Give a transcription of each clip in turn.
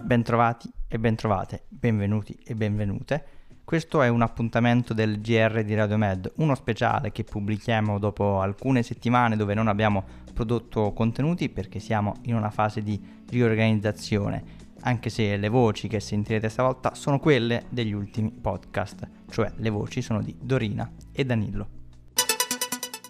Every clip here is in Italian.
Bentrovati e bentrovate, benvenuti e benvenute. Questo è un appuntamento del GR di Radio Med, uno speciale che pubblichiamo dopo alcune settimane dove non abbiamo prodotto contenuti perché siamo in una fase di riorganizzazione, anche se le voci che sentirete stavolta sono quelle degli ultimi podcast, cioè le voci sono di Dorina e Danilo.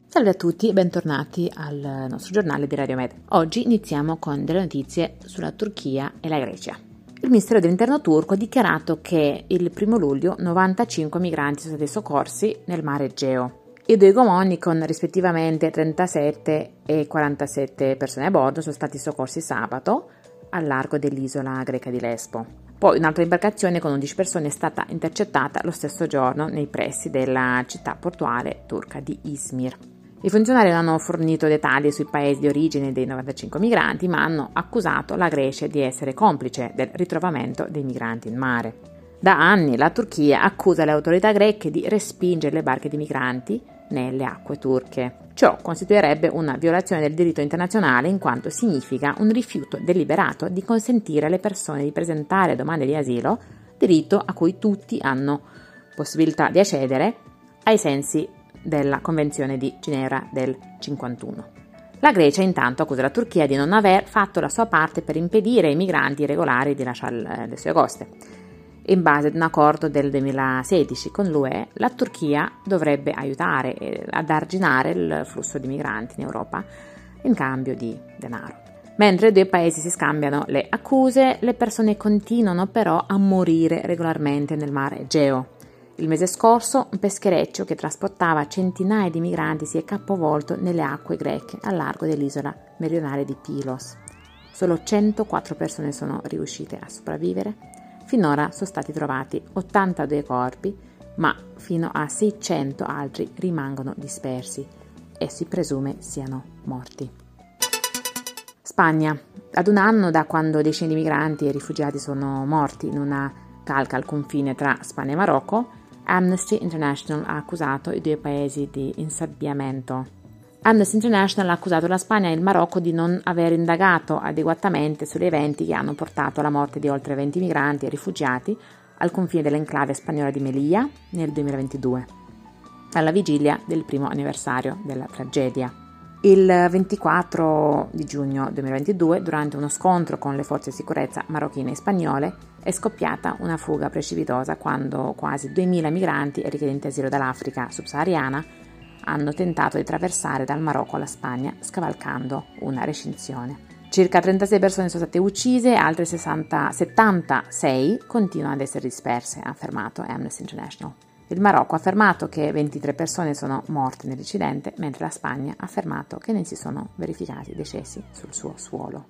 Salve a tutti e bentornati al nostro giornale di Radio Med. Oggi iniziamo con delle notizie sulla Turchia e la Grecia. Il Ministero dell'Interno turco ha dichiarato che il primo luglio 95 migranti sono stati soccorsi nel mare Egeo. I due gomoni, con rispettivamente 37 e 47 persone a bordo, sono stati soccorsi sabato al largo dell'isola greca di Lesbo. Poi un'altra imbarcazione con 11 persone è stata intercettata lo stesso giorno nei pressi della città portuale turca di Izmir. I funzionari non hanno fornito dettagli sui paesi di origine dei 95 migranti, ma hanno accusato la Grecia di essere complice del ritrovamento dei migranti in mare. Da anni la Turchia accusa le autorità greche di respingere le barche di migranti nelle acque turche. Ciò costituirebbe una violazione del diritto internazionale in quanto significa un rifiuto deliberato di consentire alle persone di presentare domande di asilo, diritto a cui tutti hanno possibilità di accedere ai sensi della Convenzione di Ginevra del 51. La Grecia intanto accusa la Turchia di non aver fatto la sua parte per impedire ai migranti irregolari di lasciare le sue coste. In base ad un accordo del 2016 con l'UE, la Turchia dovrebbe aiutare ad arginare il flusso di migranti in Europa in cambio di denaro. Mentre i due paesi si scambiano le accuse, le persone continuano però a morire regolarmente nel mare Egeo. Il mese scorso un peschereccio che trasportava centinaia di migranti si è capovolto nelle acque greche al largo dell'isola meridionale di Pylos. Solo 104 persone sono riuscite a sopravvivere. Finora sono stati trovati 82 corpi, ma fino a 600 altri rimangono dispersi e si presume siano morti. Spagna. Ad un anno da quando decine di migranti e rifugiati sono morti in una calca al confine tra Spagna e Marocco, Amnesty International ha accusato i due paesi di insabbiamento. Amnesty International ha accusato la Spagna e il Marocco di non aver indagato adeguatamente sugli eventi che hanno portato alla morte di oltre 20 migranti e rifugiati al confine dell'enclave spagnola di Melilla nel 2022, alla vigilia del primo anniversario della tragedia. Il 24 di giugno 2022, durante uno scontro con le forze di sicurezza marocchine e spagnole, è scoppiata una fuga precipitosa quando quasi 2.000 migranti richiedenti asilo dall'Africa subsahariana hanno tentato di attraversare dal Marocco alla Spagna scavalcando una recinzione. Circa 36 persone sono state uccise altre 60, 76 continuano ad essere disperse, ha affermato Amnesty International. Il Marocco ha affermato che 23 persone sono morte nell'incidente, mentre la Spagna ha affermato che non si sono verificati decessi sul suo suolo.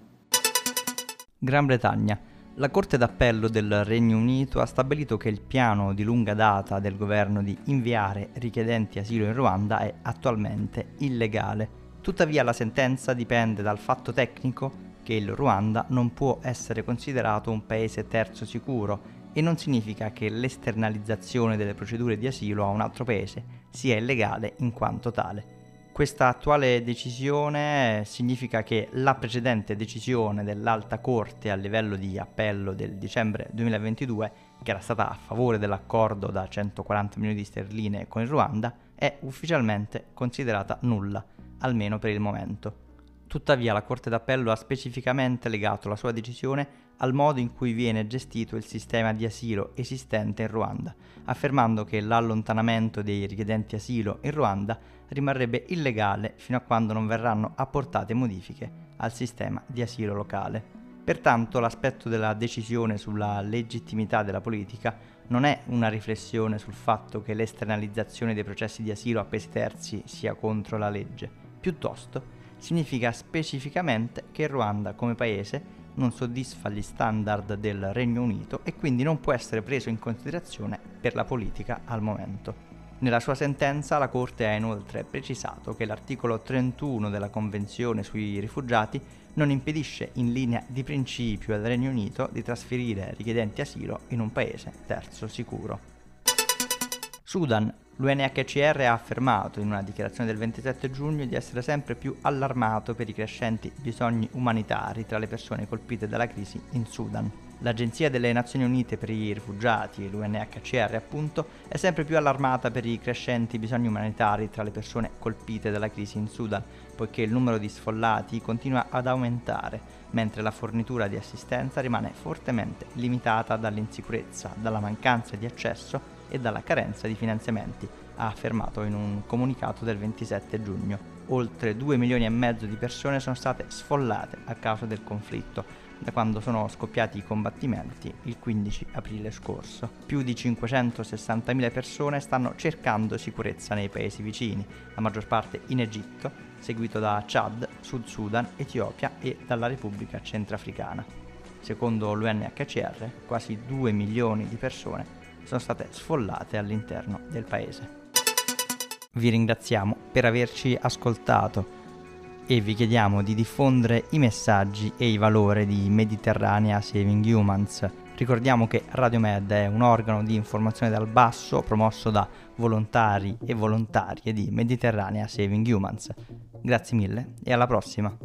Gran Bretagna. La Corte d'Appello del Regno Unito ha stabilito che il piano di lunga data del governo di inviare richiedenti asilo in Ruanda è attualmente illegale. Tuttavia la sentenza dipende dal fatto tecnico che il Ruanda non può essere considerato un paese terzo sicuro e non significa che l'esternalizzazione delle procedure di asilo a un altro paese sia illegale in quanto tale. Questa attuale decisione significa che la precedente decisione dell'Alta Corte a livello di appello del dicembre 2022, che era stata a favore dell'accordo da 140 milioni di sterline con il Ruanda, è ufficialmente considerata nulla, almeno per il momento. Tuttavia la Corte d'Appello ha specificamente legato la sua decisione al modo in cui viene gestito il sistema di asilo esistente in Ruanda, affermando che l'allontanamento dei richiedenti asilo in Ruanda rimarrebbe illegale fino a quando non verranno apportate modifiche al sistema di asilo locale. Pertanto l'aspetto della decisione sulla legittimità della politica non è una riflessione sul fatto che l'esternalizzazione dei processi di asilo a paesi terzi sia contro la legge, piuttosto significa specificamente che il Ruanda come paese non soddisfa gli standard del Regno Unito e quindi non può essere preso in considerazione per la politica al momento. Nella sua sentenza la Corte ha inoltre precisato che l'articolo 31 della Convenzione sui rifugiati non impedisce in linea di principio al Regno Unito di trasferire richiedenti asilo in un paese terzo sicuro. Sudan, l'UNHCR ha affermato in una dichiarazione del 27 giugno di essere sempre più allarmato per i crescenti bisogni umanitari tra le persone colpite dalla crisi in Sudan. L'Agenzia delle Nazioni Unite per i rifugiati, l'UNHCR appunto, è sempre più allarmata per i crescenti bisogni umanitari tra le persone colpite dalla crisi in Sudan, poiché il numero di sfollati continua ad aumentare, mentre la fornitura di assistenza rimane fortemente limitata dall'insicurezza, dalla mancanza di accesso e dalla carenza di finanziamenti, ha affermato in un comunicato del 27 giugno. Oltre 2 milioni e mezzo di persone sono state sfollate a causa del conflitto da quando sono scoppiati i combattimenti il 15 aprile scorso. Più di 560.000 persone stanno cercando sicurezza nei paesi vicini, la maggior parte in Egitto, seguito da Chad, Sud Sudan, Etiopia e dalla Repubblica Centrafricana. Secondo l'UNHCR, quasi 2 milioni di persone sono state sfollate all'interno del paese. Vi ringraziamo per averci ascoltato e vi chiediamo di diffondere i messaggi e i valori di Mediterranea Saving Humans. Ricordiamo che Radio Med è un organo di informazione dal basso promosso da volontari e volontarie di Mediterranea Saving Humans. Grazie mille e alla prossima!